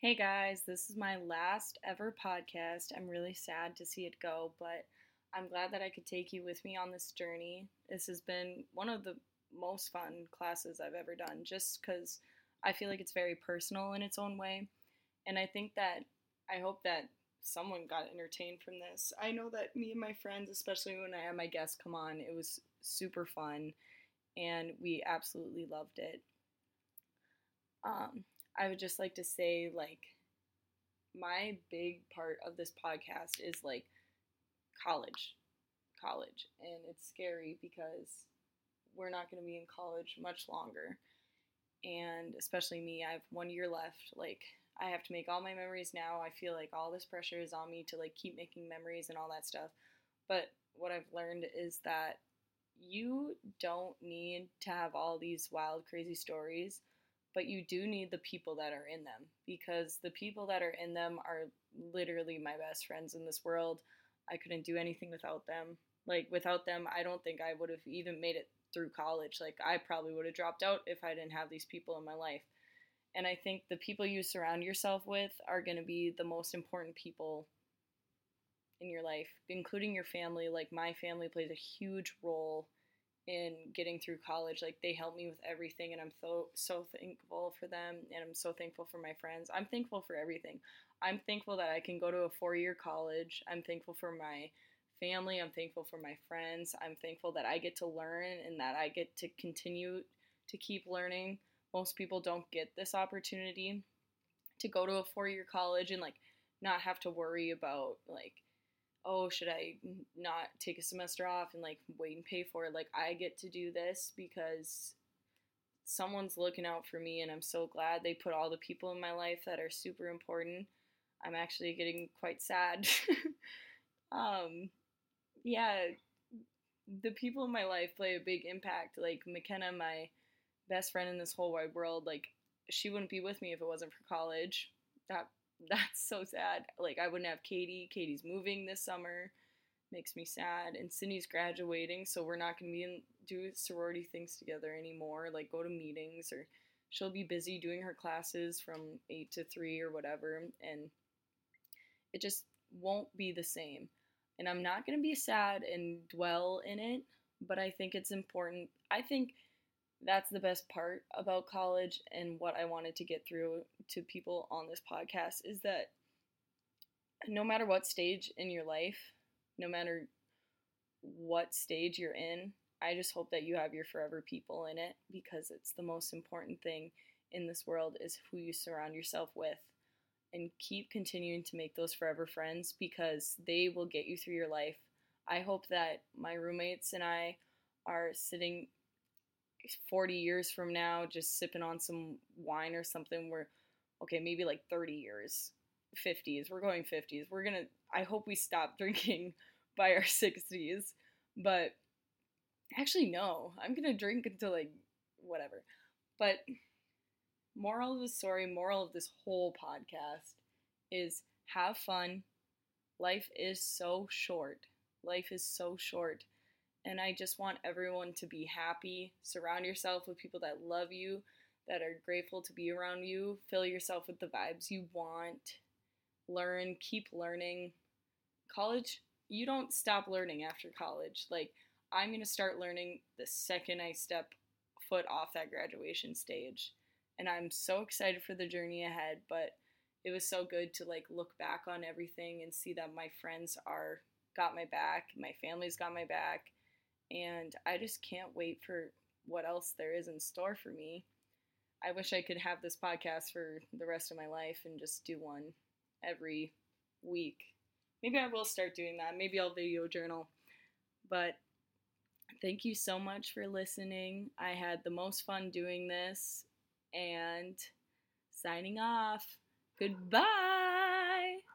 Hey guys, this is my last ever podcast. I'm really sad to see it go, but I'm glad that I could take you with me on this journey. This has been one of the most fun classes I've ever done just because I feel like it's very personal in its own way. And I think that I hope that someone got entertained from this. I know that me and my friends, especially when I had my guests come on, it was super fun and we absolutely loved it. Um, I would just like to say, like, my big part of this podcast is like college. College. And it's scary because we're not going to be in college much longer. And especially me, I have one year left. Like, I have to make all my memories now. I feel like all this pressure is on me to like keep making memories and all that stuff. But what I've learned is that you don't need to have all these wild, crazy stories but you do need the people that are in them because the people that are in them are literally my best friends in this world. I couldn't do anything without them. Like without them, I don't think I would have even made it through college. Like I probably would have dropped out if I didn't have these people in my life. And I think the people you surround yourself with are going to be the most important people in your life, including your family. Like my family plays a huge role in getting through college. Like they helped me with everything and I'm so so thankful for them and I'm so thankful for my friends. I'm thankful for everything. I'm thankful that I can go to a four-year college. I'm thankful for my family. I'm thankful for my friends. I'm thankful that I get to learn and that I get to continue to keep learning. Most people don't get this opportunity to go to a four-year college and like not have to worry about like oh, should I not take a semester off and like wait and pay for it? Like, I get to do this because someone's looking out for me, and I'm so glad they put all the people in my life that are super important. I'm actually getting quite sad. um, yeah, the people in my life play a big impact. Like, McKenna, my best friend in this whole wide world, like, she wouldn't be with me if it wasn't for college. That that's so sad. Like I wouldn't have Katie. Katie's moving this summer. Makes me sad. And Cindy's graduating, so we're not gonna be in do sorority things together anymore. Like go to meetings or she'll be busy doing her classes from eight to three or whatever, and it just won't be the same. And I'm not gonna be sad and dwell in it, but I think it's important. I think that's the best part about college and what I wanted to get through to people on this podcast is that no matter what stage in your life, no matter what stage you're in, I just hope that you have your forever people in it because it's the most important thing in this world is who you surround yourself with and keep continuing to make those forever friends because they will get you through your life. I hope that my roommates and I are sitting 40 years from now just sipping on some wine or something we're okay maybe like 30 years 50s we're going 50s we're gonna i hope we stop drinking by our 60s but actually no i'm gonna drink until like whatever. But moral of the story moral of this whole podcast is have fun. Life is so short. Life is so short and I just want everyone to be happy. Surround yourself with people that love you, that are grateful to be around you. Fill yourself with the vibes you want. Learn, keep learning. College, you don't stop learning after college. Like, I'm going to start learning the second I step foot off that graduation stage. And I'm so excited for the journey ahead, but it was so good to like look back on everything and see that my friends are got my back, my family's got my back, and I just can't wait for what else there is in store for me. I wish I could have this podcast for the rest of my life and just do one every week. Maybe I will start doing that. Maybe I'll video journal. But thank you so much for listening. I had the most fun doing this and signing off. Goodbye.